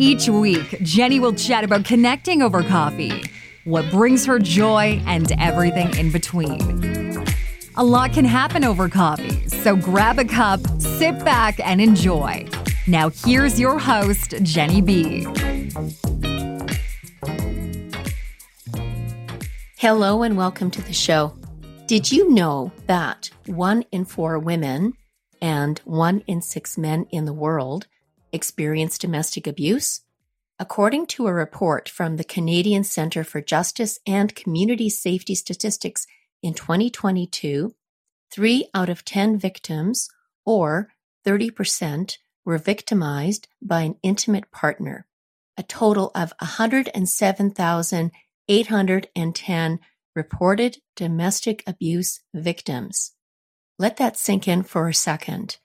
Each week, Genny will chat about connecting over coffee, what brings her joy, and everything in between. A lot can happen over coffee, so grab a cup, sit back, and enjoy. Now, here's your host, Genny B. Hello, and welcome to the show. Did you know that one in four women and one in six men in the world experience domestic abuse? According to a report from the Canadian Centre for Justice and Community Safety Statistics in 2022, three out of 10 victims, or 30%, were victimized by an intimate partner. A total of 107,810 reported domestic abuse victims. Let that sink in for a second.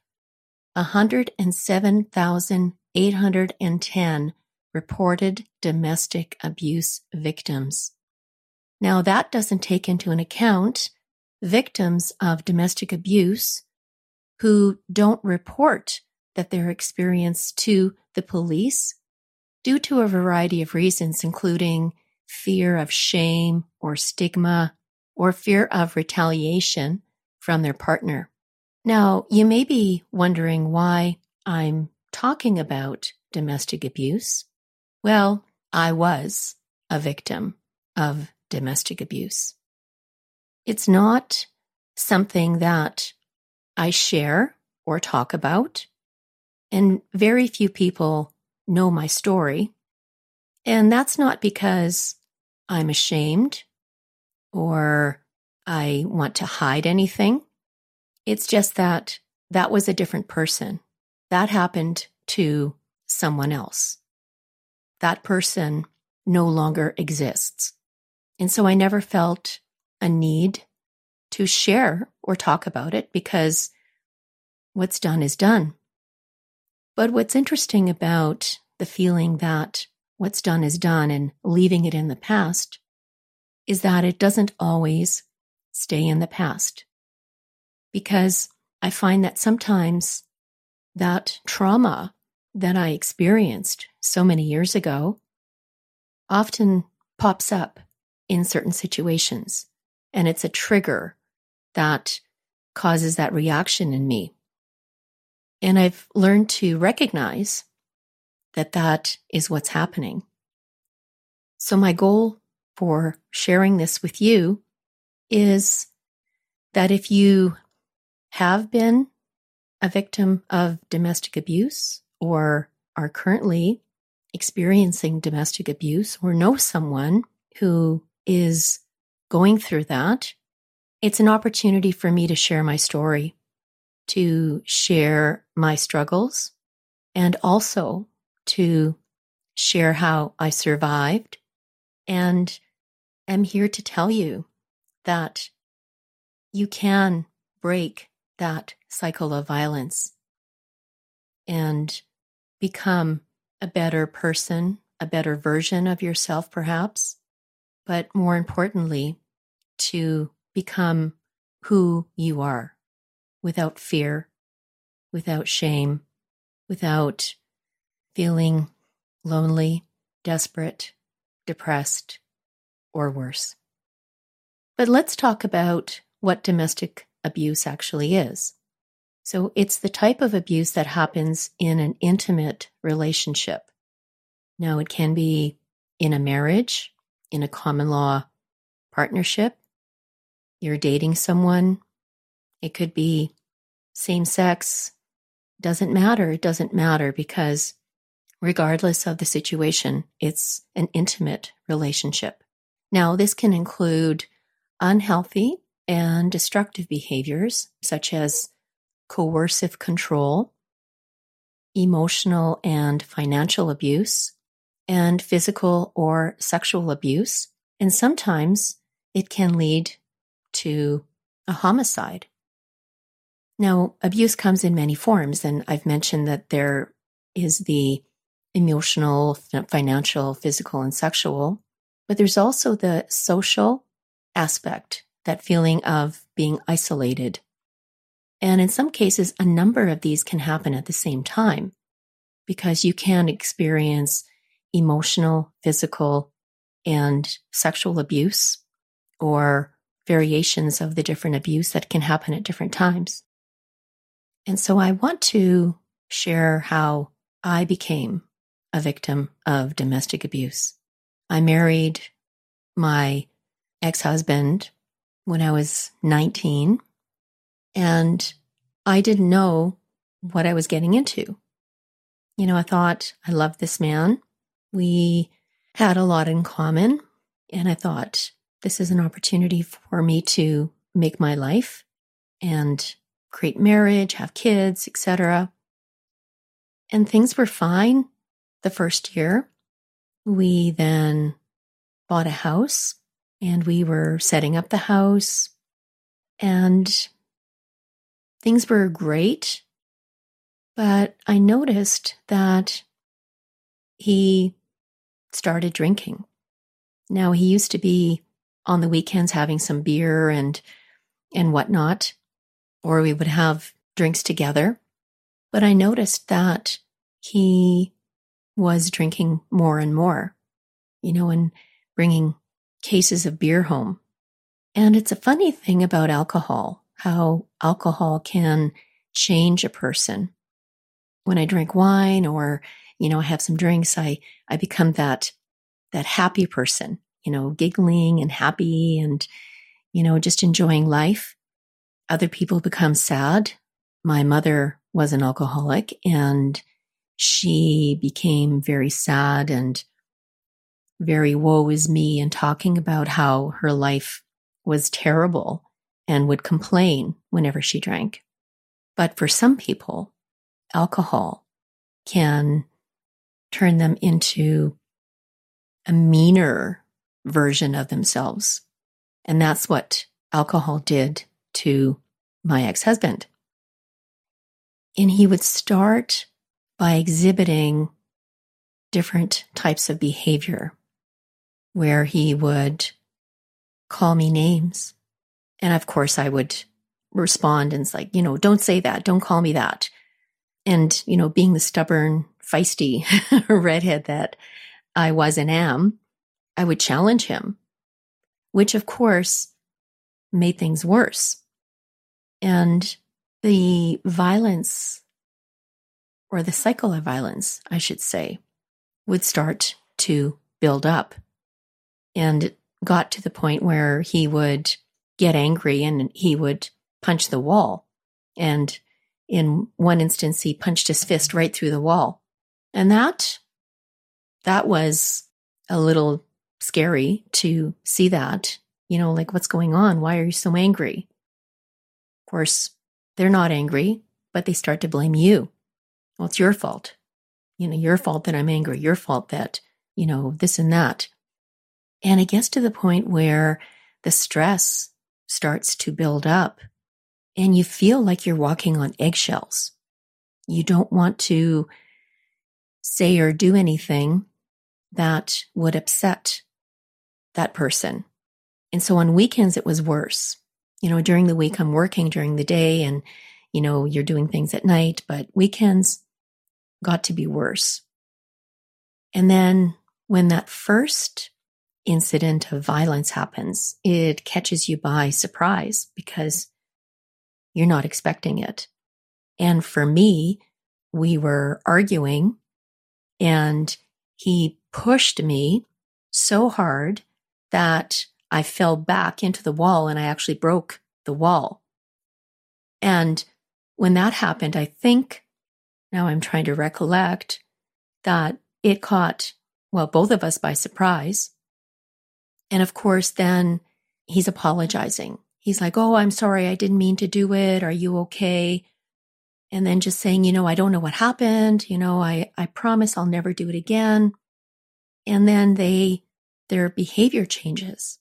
107,810 reported domestic abuse victims. Now, that doesn't take into an account victims of domestic abuse who don't report that their experience to the police due to a variety of reasons, including fear of shame or stigma or fear of retaliation from their partner. Now, you may be wondering why I'm talking about domestic abuse. Well, I was a victim of domestic abuse. It's not something that I share or talk about, and very few people know my story. And that's not because I'm ashamed or I want to hide anything. It's just that that was a different person. That happened to someone else. That person no longer exists. And so I never felt a need to share or talk about it because what's done is done. But what's interesting about the feeling that what's done is done and leaving it in the past is that it doesn't always stay in the past because I find that sometimes that trauma that I experienced so many years ago often pops up in certain situations. And it's a trigger that causes that reaction in me. And I've learned to recognize that that is what's happening. So my goal for sharing this with you is that if you have been a victim of domestic abuse or are currently experiencing domestic abuse or know someone who is going through that, it's an opportunity for me to share my story, to share my struggles, and also to share how I survived. And am here to tell you that you can break that cycle of violence and become a better person, a better version of yourself, perhaps, but more importantly, to become who you are without fear, without shame, without feeling lonely, desperate, depressed, or worse. But let's talk about what domestic abuse actually is. So it's the type of abuse that happens in an intimate relationship. Now, it can be in a marriage, in a common law partnership, you're dating someone, it could be same sex, doesn't matter. It doesn't matter because regardless of the situation, it's an intimate relationship. Now, this can include unhealthy and destructive behaviors such as coercive control, emotional and financial abuse, and physical or sexual abuse. And sometimes it can lead to a homicide. Now, abuse comes in many forms, and I've mentioned that there is the emotional, financial, physical, and sexual, but there's also the social aspect, that feeling of being isolated. And in some cases, a number of these can happen at the same time because you can experience emotional, physical, and sexual abuse or variations of the different abuse that can happen at different times. And so I want to share how I became a victim of domestic abuse. I married my ex husband when I was 19, and I didn't know what I was getting into. You know, I thought I loved this man. We had a lot in common, and I thought this is an opportunity for me to make my life and create marriage, have kids, etc. And things were fine the first year. We then bought a house and we were setting up the house and things were great. But I noticed that he started drinking. Now he used to be on the weekends having some beer and and whatnot or we would have drinks together. But I noticed that he was drinking more and more, you know, and bringing cases of beer home. And it's a funny thing about alcohol, how alcohol can change a person. When I drink wine or, you know, I have some drinks, I, I become that, that happy person, you know, giggling and happy and, you know, just enjoying life other people become sad. My mother was an alcoholic and she became very sad and very woe is me and talking about how her life was terrible and would complain whenever she drank. But for some people, alcohol can turn them into a meaner version of themselves. And that's what alcohol did to my ex husband. And he would start by exhibiting different types of behavior where he would call me names. And of course, I would respond and it's like, you know, don't say that. Don't call me that. And, you know, being the stubborn, feisty redhead that I was and am, I would challenge him, which of course made things worse and the violence, or the cycle of violence, I should say, would start to build up. And it got to the point where he would get angry and he would punch the wall. And in one instance, he punched his fist right through the wall. And that, that was a little scary to see that, you know, like what's going on? Why are you so angry? Of course, they're not angry, but they start to blame you. Well, it's your fault. You know, your fault that I'm angry, your fault that, you know, this and that. And it gets to the point where the stress starts to build up and you feel like you're walking on eggshells. You don't want to say or do anything that would upset that person. And so on weekends, it was worse you know, during the week I'm working during the day and, you know, you're doing things at night, but weekends got to be worse. And then when that first incident of violence happens, it catches you by surprise because you're not expecting it. And for me, we were arguing and he pushed me so hard that I fell back into the wall and I actually broke the wall. And when that happened, I think, now I'm trying to recollect, that it caught, well, both of us by surprise. And of course, then he's apologizing. He's like, Oh, I'm sorry. I didn't mean to do it. Are you okay? And then just saying, you know, I don't know what happened. You know, I, I promise I'll never do it again. And then they, their behavior changes.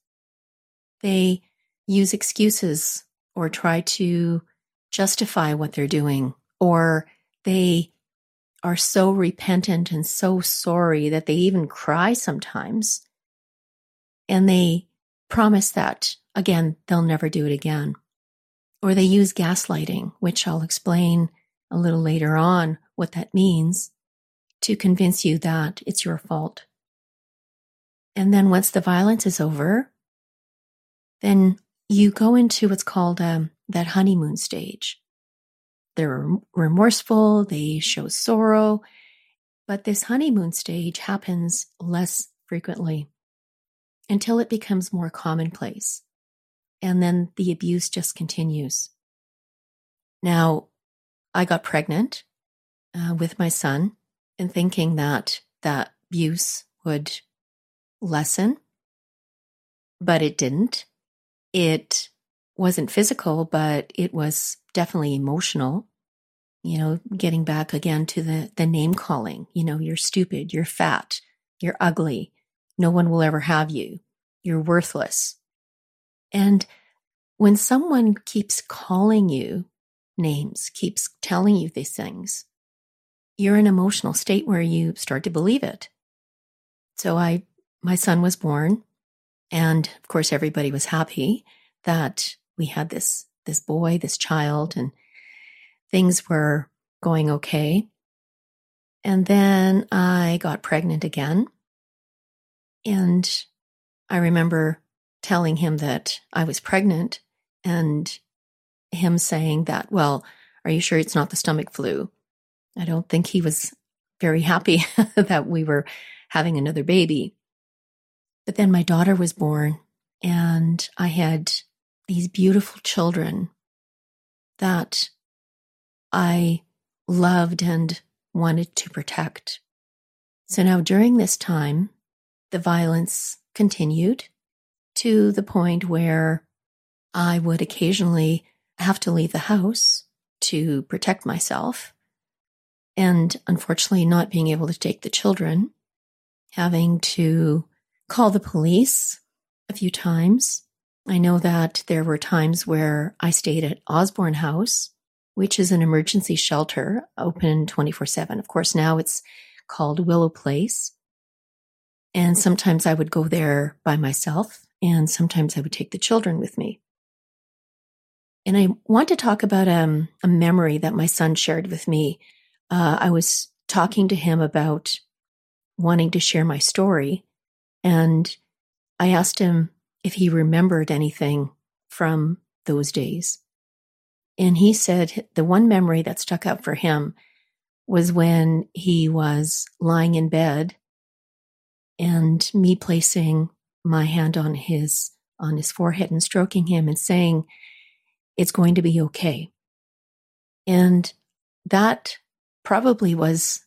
They use excuses or try to justify what they're doing, or they are so repentant and so sorry that they even cry sometimes. And they promise that, again, they'll never do it again. Or they use gaslighting, which I'll explain a little later on what that means to convince you that it's your fault. And then once the violence is over, then you go into what's called um, that honeymoon stage. They're remorseful, they show sorrow, but this honeymoon stage happens less frequently until it becomes more commonplace. And then the abuse just continues. Now, I got pregnant uh, with my son and thinking that that abuse would lessen, but it didn't. It wasn't physical, but it was definitely emotional. You know, getting back again to the, the name calling, you know, you're stupid, you're fat, you're ugly, no one will ever have you, you're worthless. And when someone keeps calling you names, keeps telling you these things, you're in an emotional state where you start to believe it. So I, my son was born, and of course everybody was happy that we had this this boy, this child, and things were going okay. And then I got pregnant again. And I remember telling him that I was pregnant and him saying that, well, are you sure it's not the stomach flu? I don't think he was very happy that we were having another baby. But then my daughter was born and I had these beautiful children that I loved and wanted to protect. So now during this time, the violence continued to the point where I would occasionally have to leave the house to protect myself. And unfortunately, not being able to take the children, having to call the police a few times I know that there were times where I stayed at Osborne House, which is an emergency shelter open 24 7. Of course, now it's called Willow Place. And sometimes I would go there by myself, and sometimes I would take the children with me. And I want to talk about um, a memory that my son shared with me. Uh, I was talking to him about wanting to share my story, and I asked him if he remembered anything from those days. And he said the one memory that stuck out for him was when he was lying in bed and me placing my hand on his on his forehead and stroking him and saying it's going to be okay. And that probably was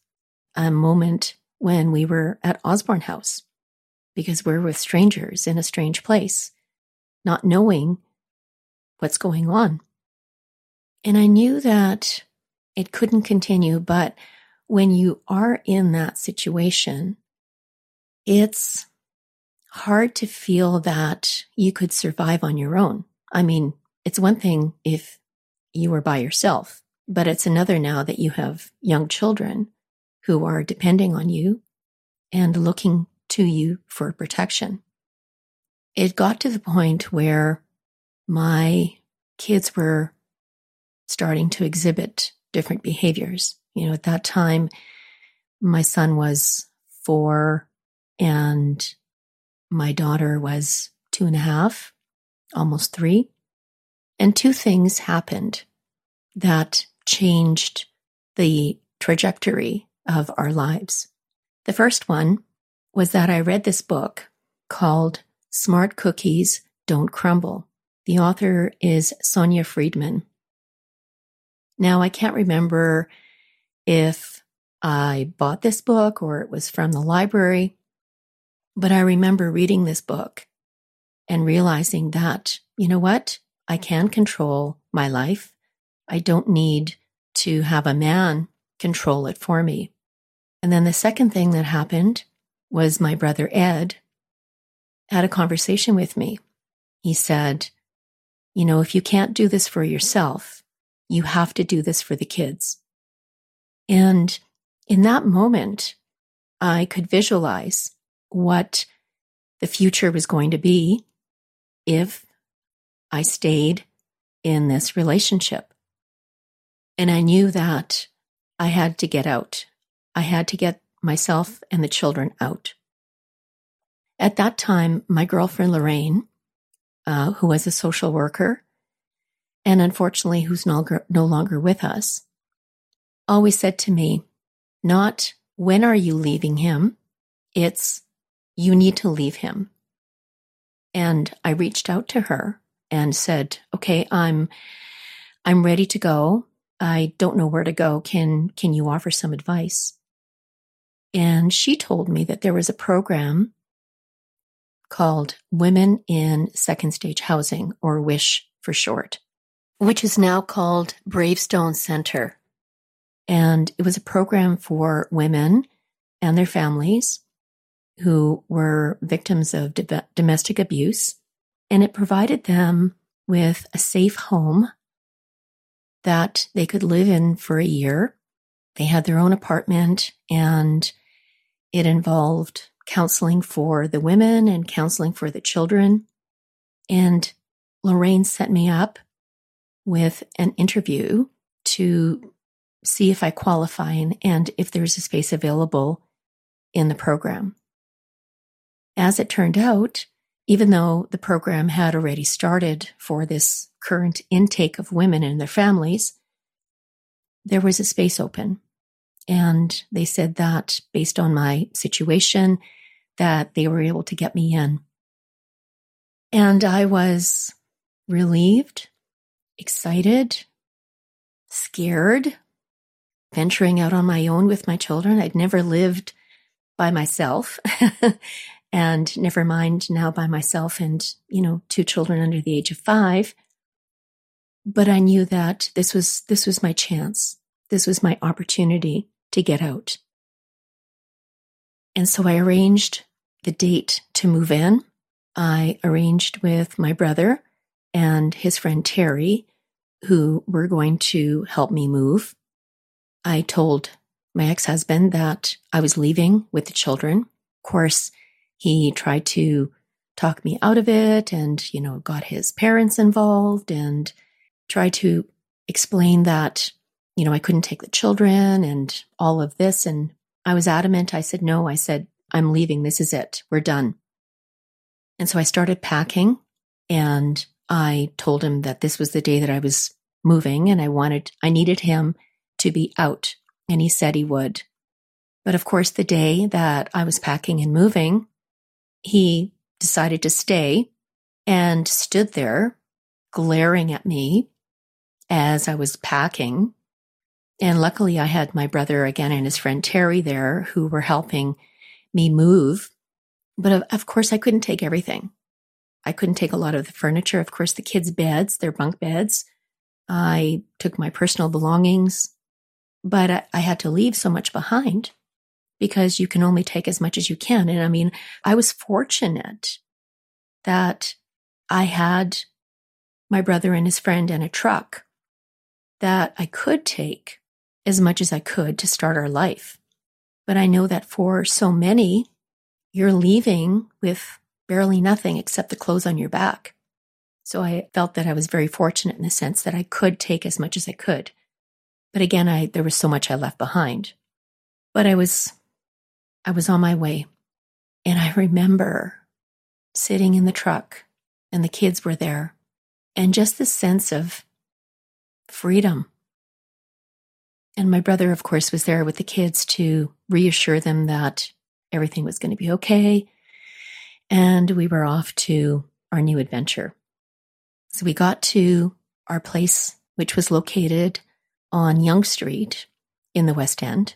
a moment when we were at Osborne House because we're with strangers in a strange place, not knowing what's going on. And I knew that it couldn't continue, but when you are in that situation, it's hard to feel that you could survive on your own. I mean, it's one thing if you were by yourself, but it's another now that you have young children who are depending on you and looking to you for protection. It got to the point where my kids were starting to exhibit different behaviors. You know, at that time, my son was four and my daughter was two and a half, almost three. And two things happened that changed the trajectory of our lives. The first one was that I read this book called Smart Cookies Don't Crumble. The author is Sonya Friedman. Now, I can't remember if I bought this book or it was from the library, but I remember reading this book and realizing that, you know what? I can control my life. I don't need to have a man control it for me. And then the second thing that happened was my brother Ed had a conversation with me. He said, You know, if you can't do this for yourself, you have to do this for the kids. And in that moment, I could visualize what the future was going to be if I stayed in this relationship. And I knew that I had to get out. I had to get myself and the children out. At that time, my girlfriend Lorraine, uh, who was a social worker, and unfortunately who's no, no longer with us, always said to me, not when are you leaving him? It's you need to leave him. And I reached out to her and said, okay, I'm, I'm ready to go. I don't know where to go. Can, can you offer some advice? And she told me that there was a program called Women in Second Stage Housing, or WISH for short, which is now called Bravestone Center. And it was a program for women and their families who were victims of domestic abuse. And it provided them with a safe home that they could live in for a year. They had their own apartment and it involved counseling for the women and counseling for the children. And Lorraine set me up with an interview to see if I qualify and, and if there's a space available in the program. As it turned out, even though the program had already started for this current intake of women and their families, there was a space open. And they said that based on my situation, that they were able to get me in. And I was relieved, excited, scared, venturing out on my own with my children. I'd never lived by myself and never mind now by myself and, you know, two children under the age of five. But I knew that this was, this was my chance. This was my opportunity to get out. And so I arranged the date to move in. I arranged with my brother and his friend Terry, who were going to help me move. I told my ex husband that I was leaving with the children. Of course, he tried to talk me out of it and, you know, got his parents involved and tried to explain that, you know, I couldn't take the children and all of this. And I was adamant. I said, no, I said, I'm leaving. This is it. We're done. And so I started packing and I told him that this was the day that I was moving and I wanted, I needed him to be out. And he said he would. But of course, the day that I was packing and moving, he decided to stay and stood there glaring at me as I was packing. And luckily, I had my brother again and his friend Terry there who were helping me move. But of, of course, I couldn't take everything. I couldn't take a lot of the furniture. Of course, the kids' beds, their bunk beds. I took my personal belongings, but I, I had to leave so much behind because you can only take as much as you can. And I mean, I was fortunate that I had my brother and his friend and a truck that I could take as much as I could to start our life. But I know that for so many, you're leaving with barely nothing except the clothes on your back. So I felt that I was very fortunate in the sense that I could take as much as I could. But again, I, there was so much I left behind. But I was, I was on my way. And I remember sitting in the truck and the kids were there and just the sense of freedom. And my brother, of course, was there with the kids to reassure them that everything was going to be okay and we were off to our new adventure. So we got to our place, which was located on Young Street in the West End,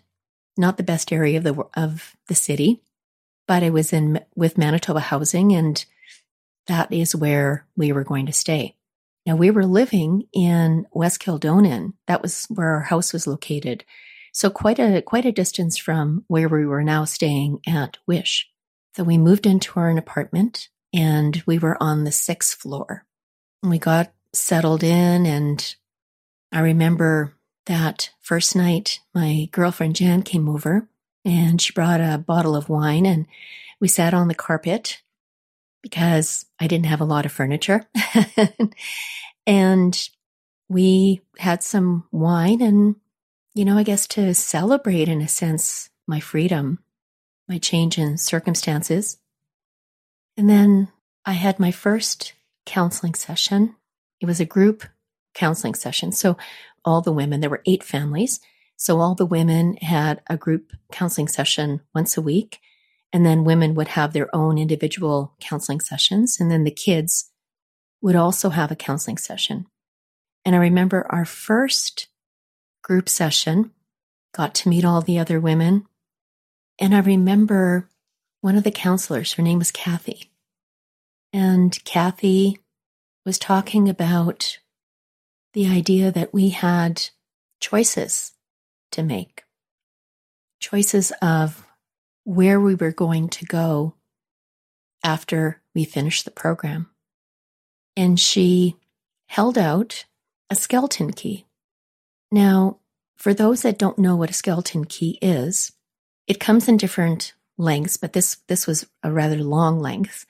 not the best area of the of the city, but I was in with Manitoba Housing, and that is where we were going to stay. Now we were living in West Kildonan. That was where our house was located. So quite a quite a distance from where we were now staying at Wish. So we moved into our apartment and we were on the sixth floor. We got settled in and I remember that first night my girlfriend Jan came over and she brought a bottle of wine and we sat on the carpet because I didn't have a lot of furniture. and we had some wine and, you know, I guess to celebrate in a sense my freedom, my change in circumstances. And then I had my first counseling session. It was a group counseling session. So all the women, there were eight families. So all the women had a group counseling session once a week. And then women would have their own individual counseling sessions. And then the kids would also have a counseling session. And I remember our first group session, got to meet all the other women. And I remember one of the counselors, her name was Kathy. And Kathy was talking about the idea that we had choices to make, choices of where we were going to go after we finished the program. And she held out a skeleton key. Now, for those that don't know what a skeleton key is, it comes in different lengths, but this, this was a rather long length.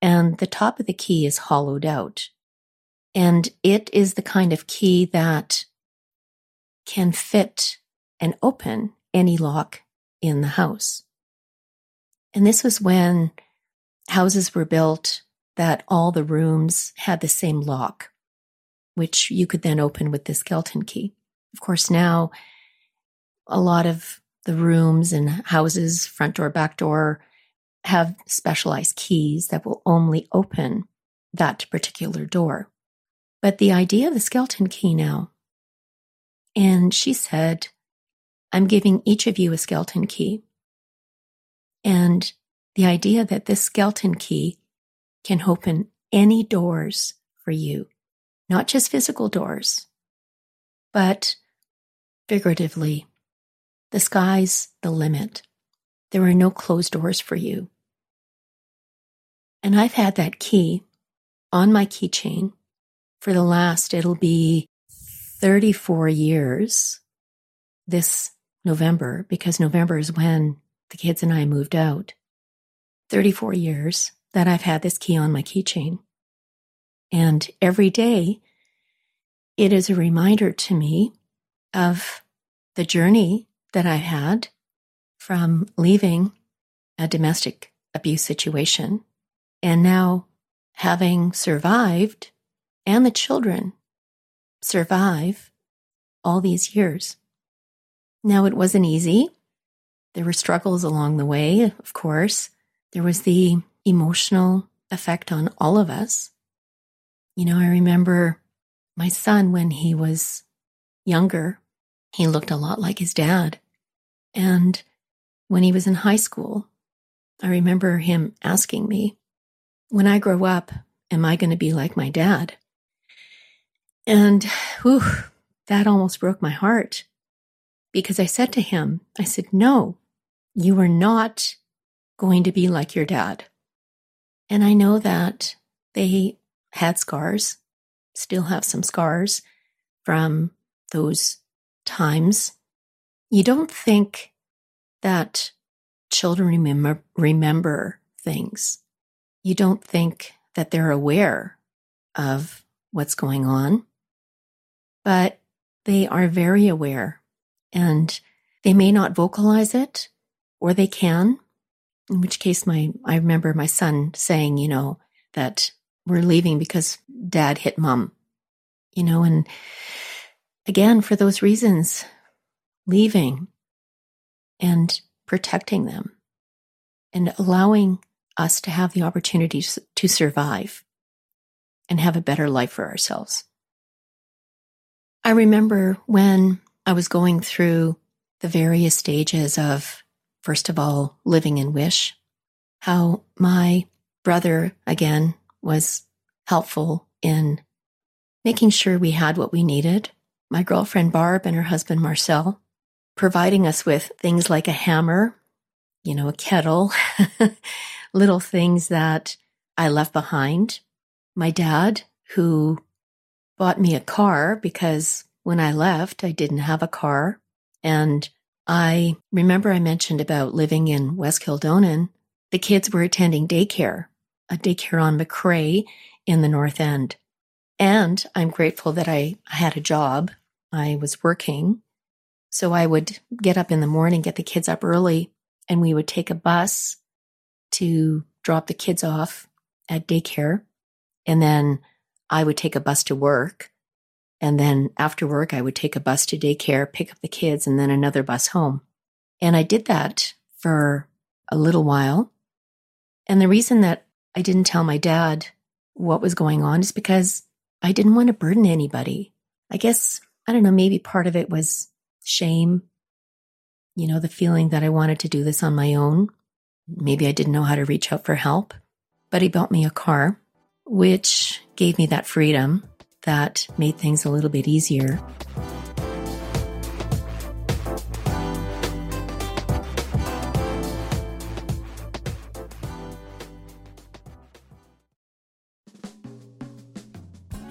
And the top of the key is hollowed out. And it is the kind of key that can fit and open any lock in the house. And this was when houses were built that all the rooms had the same lock, which you could then open with the skeleton key. Of course, now a lot of the rooms and houses, front door, back door, have specialized keys that will only open that particular door. But the idea of the skeleton key now, and she said, I'm giving each of you a skeleton key. And the idea that this skeleton key can open any doors for you, not just physical doors, but figuratively, the sky's the limit. There are no closed doors for you. And I've had that key on my keychain for the last, it'll be 34 years this November, because November is when the kids and I moved out. 34 years that I've had this key on my keychain. And every day, it is a reminder to me of the journey that I had from leaving a domestic abuse situation and now having survived and the children survive all these years. Now, it wasn't easy. There were struggles along the way, of course. There was the emotional effect on all of us. You know, I remember my son when he was younger, he looked a lot like his dad. And when he was in high school, I remember him asking me, When I grow up, am I going to be like my dad? And whew, that almost broke my heart because I said to him, I said, No, you are not going to be like your dad. And I know that they had scars, still have some scars from those times. You don't think that children remember, remember things. You don't think that they're aware of what's going on, but they are very aware and they may not vocalize it or they can, in which case my I remember my son saying, you know, that we're leaving because dad hit mom. You know, and again, for those reasons, leaving and protecting them and allowing us to have the opportunity to survive and have a better life for ourselves. I remember when I was going through the various stages of, first of all, living in Wish, how my brother, again, was helpful in making sure we had what we needed. My girlfriend Barb and her husband Marcel providing us with things like a hammer, you know, a kettle, little things that I left behind. My dad, who bought me a car because when I left, I didn't have a car. And I remember I mentioned about living in West Kildonan. The kids were attending daycare, a daycare on Machray in the North End. And I'm grateful that I had a job. I was working. So I would get up in the morning, get the kids up early, and we would take a bus to drop the kids off at daycare. And then I would take a bus to work. And then after work, I would take a bus to daycare, pick up the kids, and then another bus home. And I did that for a little while. And the reason that I didn't tell my dad what was going on is because I didn't want to burden anybody. I guess, I don't know, maybe part of it was shame, you know, the feeling that I wanted to do this on my own. Maybe I didn't know how to reach out for help. But he bought me a car, which gave me that freedom that made things a little bit easier.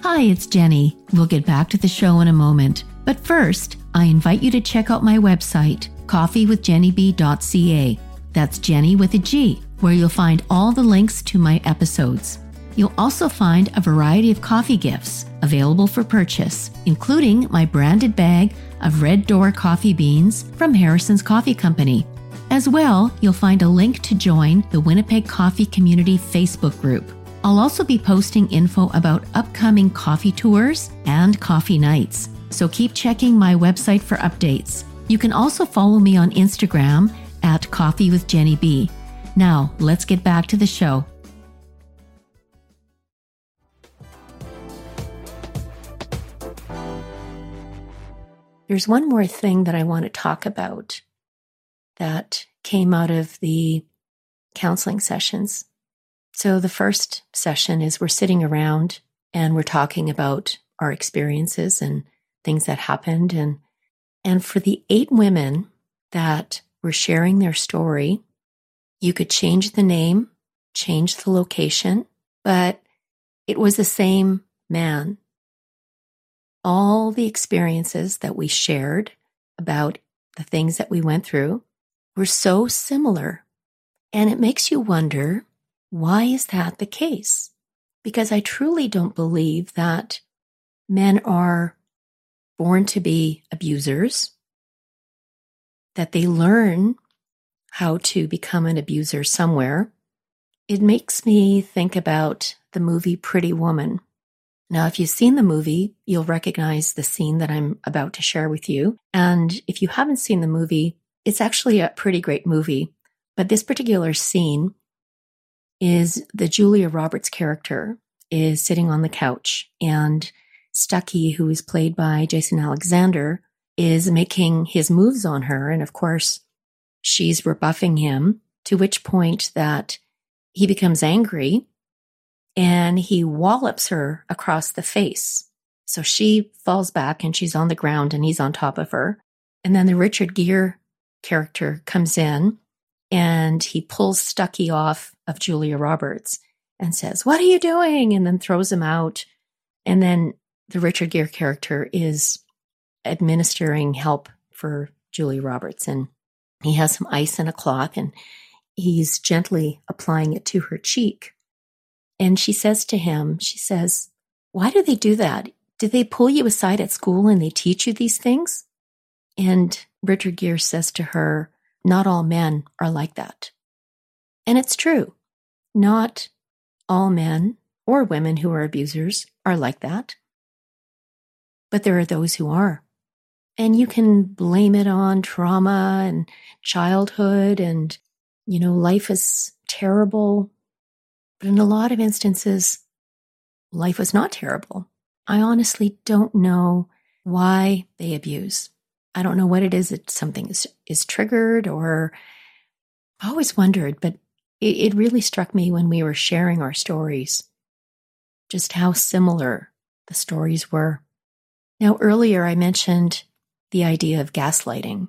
Hi, it's Genny. We'll get back to the show in a moment. But first, I invite you to check out my website, coffeewithgennyb.ca. That's Genny with a G, where you'll find all the links to my episodes. You'll also find a variety of coffee gifts available for purchase, including my branded bag of Red Door coffee beans from Harrison's Coffee Company. As well, you'll find a link to join the Winnipeg Coffee Community Facebook group. I'll also be posting info about upcoming coffee tours and coffee nights, so keep checking my website for updates. You can also follow me on Instagram at Coffee with Genny B. Now, let's get back to the show. There's one more thing that I want to talk about that came out of the counseling sessions so the first session is we're sitting around and we're talking about our experiences and things that happened and and for the eight women that were sharing their story, you could change the name, change the location, but it was the same man. All the experiences that we shared about the things that we went through were so similar. And it makes you wonder why is that the case? Because I truly don't believe that men are born to be abusers, that they learn how to become an abuser somewhere. It makes me think about the movie Pretty Woman. Now, if you've seen the movie, you'll recognize the scene that I'm about to share with you. And if you haven't seen the movie, it's actually a pretty great movie. But this particular scene is the Julia Roberts character is sitting on the couch and Stuckey, who is played by Jason Alexander, is making his moves on her. And of course, she's rebuffing him, to which point that he becomes angry and he wallops her across the face. So she falls back and she's on the ground and he's on top of her. And then the Richard Gere character comes in and he pulls Stuckey off of Julia Roberts and says, What are you doing? And then throws him out. And then the Richard Gere character is administering help for Julia Roberts. And he has some ice and a cloth and he's gently applying it to her cheek. And she says to him, She says, Why do they do that? Do they pull you aside at school and they teach you these things? And Richard Gere says to her, not all men are like that. And it's true. Not all men or women who are abusers are like that. But there are those who are. And you can blame it on trauma and childhood and, you know, life is terrible. But in a lot of instances, life was not terrible. I honestly don't know why they abuse. I don't know what it is that something is, is triggered or I always wondered, but it, it really struck me when we were sharing our stories just how similar the stories were. Now, earlier I mentioned the idea of gaslighting.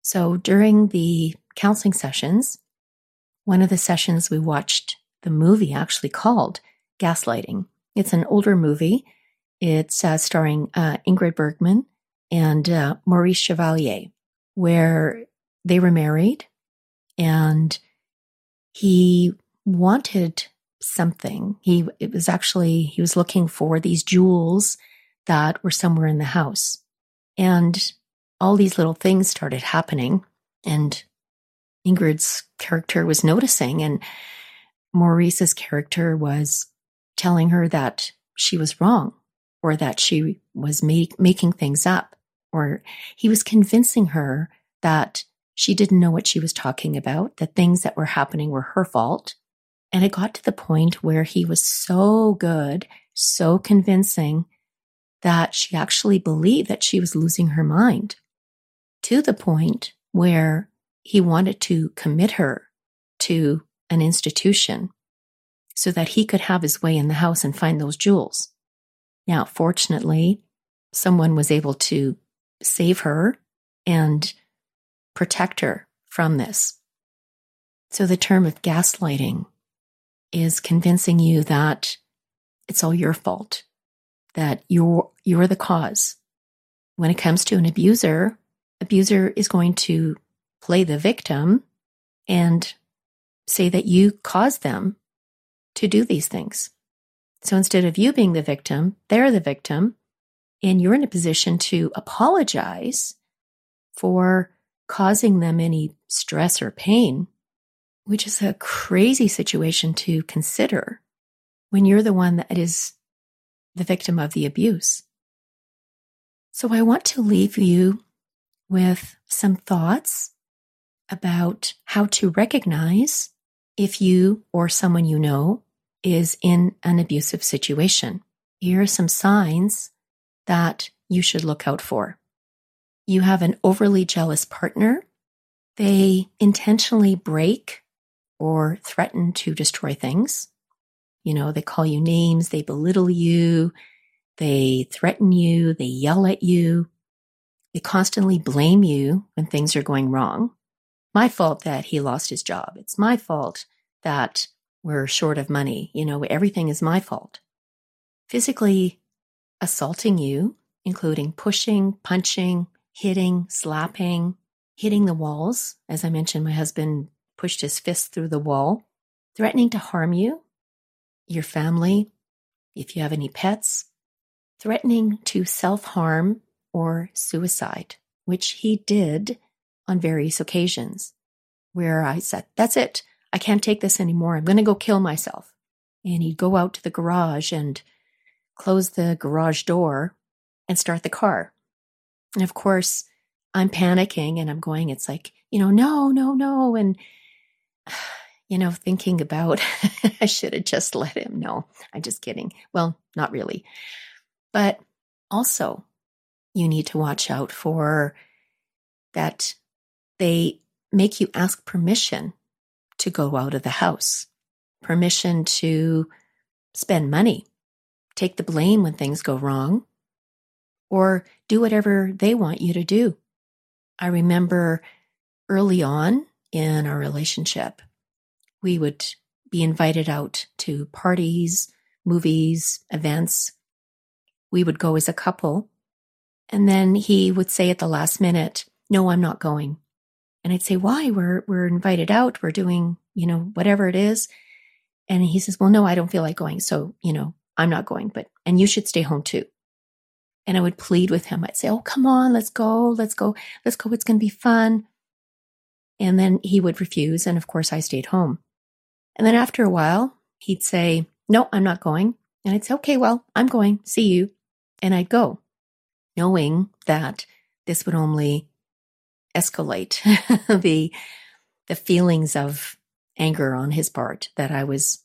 So during the counseling sessions, one of the sessions we watched the movie actually called Gaslighting. It's an older movie. It's uh, starring uh, Ingrid Bergman and uh, Maurice Chevalier, where they were married and he wanted something. He it was actually he was looking for these jewels that were somewhere in the house. And all these little things started happening and Ingrid's character was noticing and Maurice's character was telling her that she was wrong or that she was make, making things up or he was convincing her that she didn't know what she was talking about, that things that were happening were her fault. And it got to the point where he was so good, so convincing that she actually believed that she was losing her mind to the point where he wanted to commit her to an institution so that he could have his way in the house and find those jewels. Now, fortunately, someone was able to save her and protect her from this. So the term of gaslighting is convincing you that it's all your fault, that you're, you're the cause. When it comes to an abuser, abuser is going to play the victim and say that you caused them to do these things. So instead of you being the victim, they're the victim, and you're in a position to apologize for causing them any stress or pain, which is a crazy situation to consider when you're the one that is the victim of the abuse. So I want to leave you with some thoughts about how to recognize if you or someone you know is in an abusive situation. Here are some signs that you should look out for. You have an overly jealous partner. They intentionally break or threaten to destroy things. You know, they call you names, they belittle you, they threaten you, they yell at you, they constantly blame you when things are going wrong my fault that he lost his job. It's my fault that we're short of money. You know, everything is my fault. Physically assaulting you, including pushing, punching, hitting, slapping, hitting the walls. As I mentioned, my husband pushed his fist through the wall, threatening to harm you, your family, if you have any pets, threatening to self harm or suicide, which he did on various occasions where I said, That's it. I can't take this anymore. I'm going to go kill myself. And he'd go out to the garage and close the garage door and start the car. And of course, I'm panicking and I'm going, it's like, you know, no, no, no. And, you know, thinking about, I should have just let him know. I'm just kidding. Well, not really. But also, you need to watch out for that they make you ask permission to go out of the house, permission to spend money, take the blame when things go wrong, or do whatever they want you to do. I remember early on in our relationship, we would be invited out to parties, movies, events. We would go as a couple. And then he would say at the last minute, No, I'm not going. And I'd say, why? We're, we're invited out. We're doing, you know, whatever it is. And he says, well, no, I don't feel like going. So, you know, I'm not going, but, and you should stay home too. And I would plead with him. I'd say, oh, come on, let's go. Let's go. Let's go. It's going to be fun. And then he would refuse. And of course, I stayed home. And then after a while, he'd say, no, I'm not going. And I'd say, okay, well, I'm going. See you. And I'd go, knowing that this would only escalate the the feelings of anger on his part that I was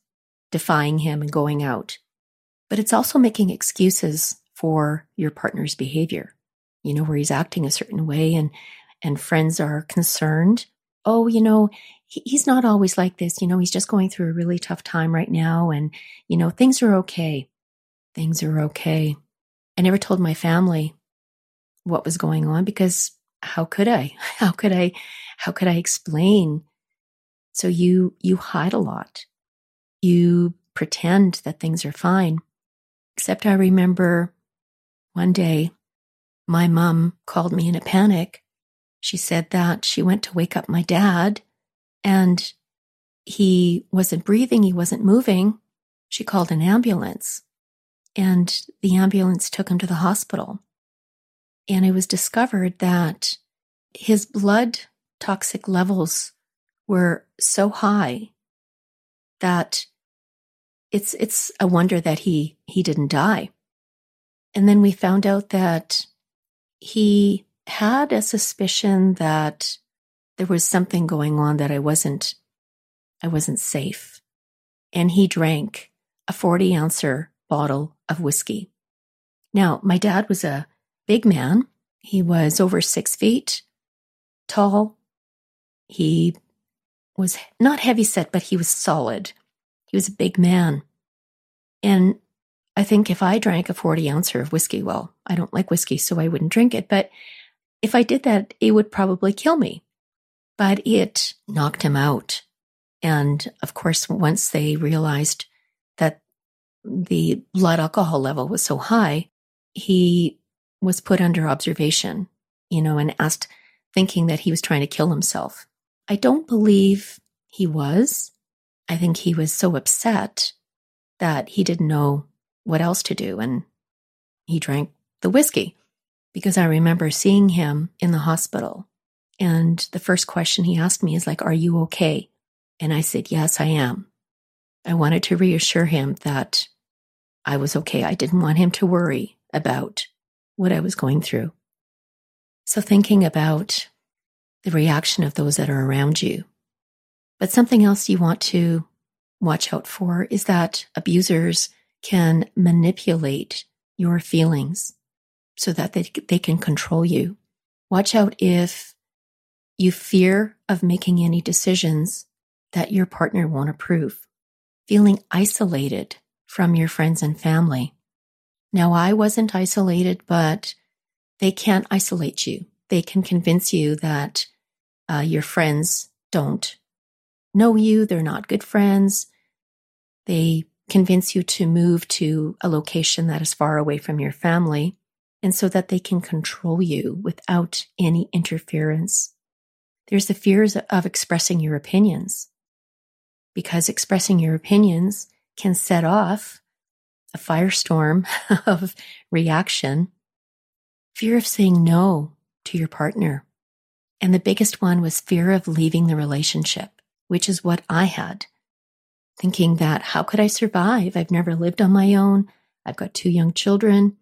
defying him and going out. But it's also making excuses for your partner's behavior. You know, where he's acting a certain way and and friends are concerned. Oh, you know, he, he's not always like this. You know, he's just going through a really tough time right now and you know, things are okay. Things are okay. I never told my family what was going on because how could I? How could I how could I explain? So you you hide a lot. You pretend that things are fine. Except I remember one day my mom called me in a panic. She said that she went to wake up my dad and he wasn't breathing, he wasn't moving. She called an ambulance and the ambulance took him to the hospital. And it was discovered that his blood toxic levels were so high that it's it's a wonder that he he didn't die. And then we found out that he had a suspicion that there was something going on that I wasn't I wasn't safe. And he drank a 40 ouncer bottle of whiskey. Now, my dad was a big man. He was over six feet tall. He was not heavy set, but he was solid. He was a big man. And I think if I drank a 40 ouncer of whiskey, well, I don't like whiskey, so I wouldn't drink it. But if I did that, it would probably kill me. But it knocked him out. And of course, once they realized that the blood alcohol level was so high, he was put under observation, you know, and asked, thinking that he was trying to kill himself. I don't believe he was. I think he was so upset that he didn't know what else to do and he drank the whiskey because I remember seeing him in the hospital and the first question he asked me is like, "Are you okay?" And I said, "Yes, I am." I wanted to reassure him that I was okay. I didn't want him to worry about what I was going through. So, thinking about the reaction of those that are around you. But something else you want to watch out for is that abusers can manipulate your feelings so that they, they can control you. Watch out if you fear of making any decisions that your partner won't approve, feeling isolated from your friends and family. Now, I wasn't isolated, but they can't isolate you. They can convince you that uh, your friends don't know you, they're not good friends. They convince you to move to a location that is far away from your family, and so that they can control you without any interference. There's the fears of expressing your opinions, because expressing your opinions can set off a firestorm of reaction. Fear of saying no to your partner. And the biggest one was fear of leaving the relationship, which is what I had. Thinking that how could I survive? I've never lived on my own. I've got two young children.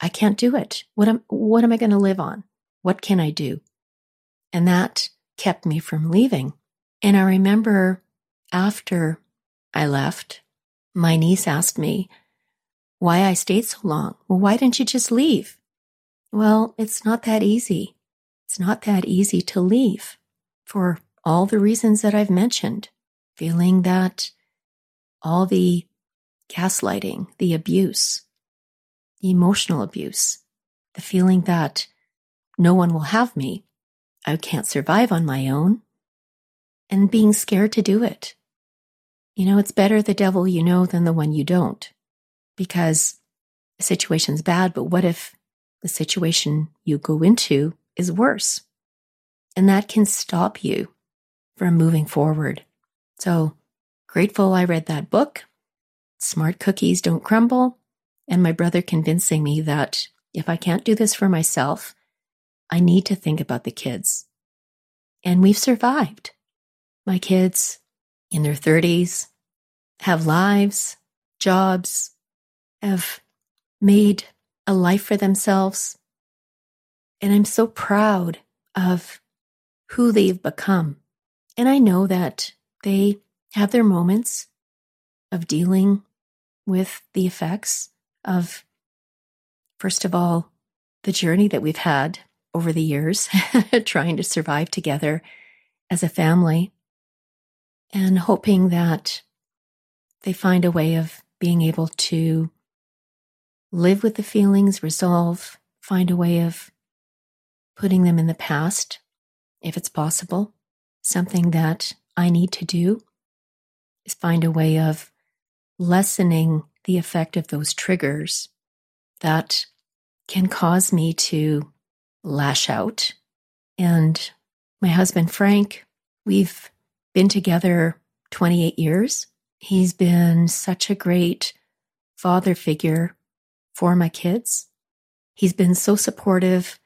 I can't do it. What am, what am I going to live on? What can I do? And that kept me from leaving. And I remember after I left, my niece asked me why I stayed so long. Well, why didn't you just leave? Well, it's not that easy. It's not that easy to leave for all the reasons that I've mentioned. Feeling that all the gaslighting, the abuse, the emotional abuse, the feeling that no one will have me, I can't survive on my own, and being scared to do it. You know, it's better the devil you know than the one you don't because the situation's bad, but what if the situation you go into is worse. And that can stop you from moving forward. So grateful I read that book, Smart Cookies Don't Crumble, and my brother convincing me that if I can't do this for myself, I need to think about the kids. And we've survived. My kids in their 30s have lives, jobs, have made a life for themselves. And I'm so proud of who they've become. And I know that they have their moments of dealing with the effects of, first of all, the journey that we've had over the years, trying to survive together as a family, and hoping that they find a way of being able to live with the feelings, resolve, find a way of putting them in the past, if it's possible. Something that I need to do is find a way of lessening the effect of those triggers that can cause me to lash out. And my husband, Frank, we've been together 28 years. He's been such a great father figure for my kids. He's been so supportive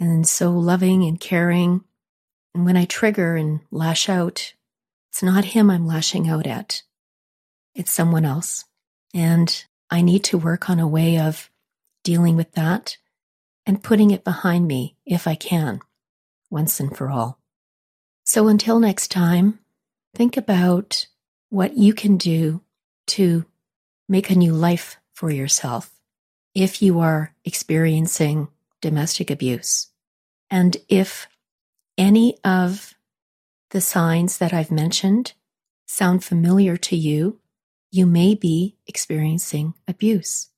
and so loving and caring. And when I trigger and lash out, it's not him I'm lashing out at. It's someone else. And I need to work on a way of dealing with that and putting it behind me if I can, once and for all. So until next time, think about what you can do to make a new life for yourself if you are experiencing domestic abuse. And if any of the signs that I've mentioned sound familiar to you, you may be experiencing abuse,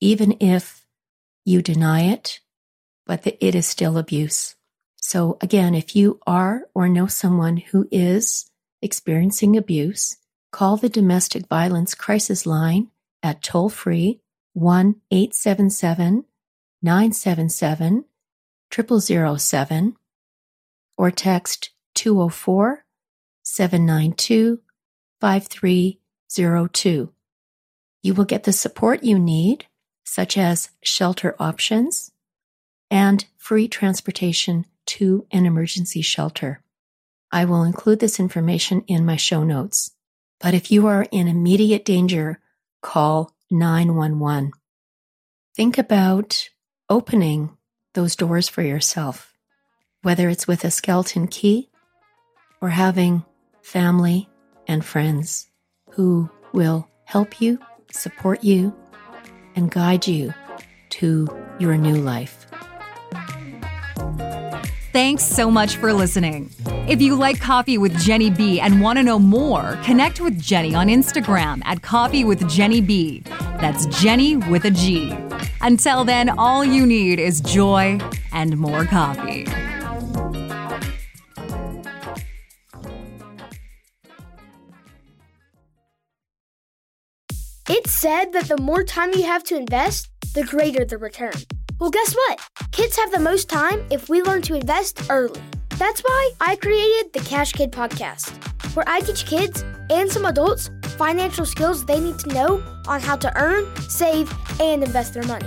even if you deny it, but it is still abuse. So again, if you are or know someone who is experiencing abuse, call the domestic violence crisis line at toll free 1 877 977 0007 or text 204 792 5302. You will get the support you need, such as shelter options and free transportation to an emergency shelter. I will include this information in my show notes. But if you are in immediate danger, call 911. Think about opening those doors for yourself, whether it's with a skeleton key or having family and friends who will help you, support you, and guide you to your new life. Thanks so much for listening. If you like Coffee with Genny B and want to know more, connect with Genny on Instagram at Coffee with Genny B. That's Genny with a G. Until then, all you need is joy and more coffee. It's said that the more time you have to invest, the greater the return. Well, guess what? Kids have the most time if we learn to invest early. That's why I created the Cash Kid podcast, where I teach kids and some adults financial skills they need to know on how to earn, save, and invest their money.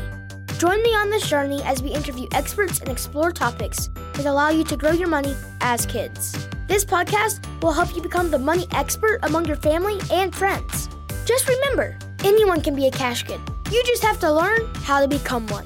Join me on this journey as we interview experts and explore topics that allow you to grow your money as kids. This podcast will help you become the money expert among your family and friends. Just remember, anyone can be a cash kid. You just have to learn how to become one.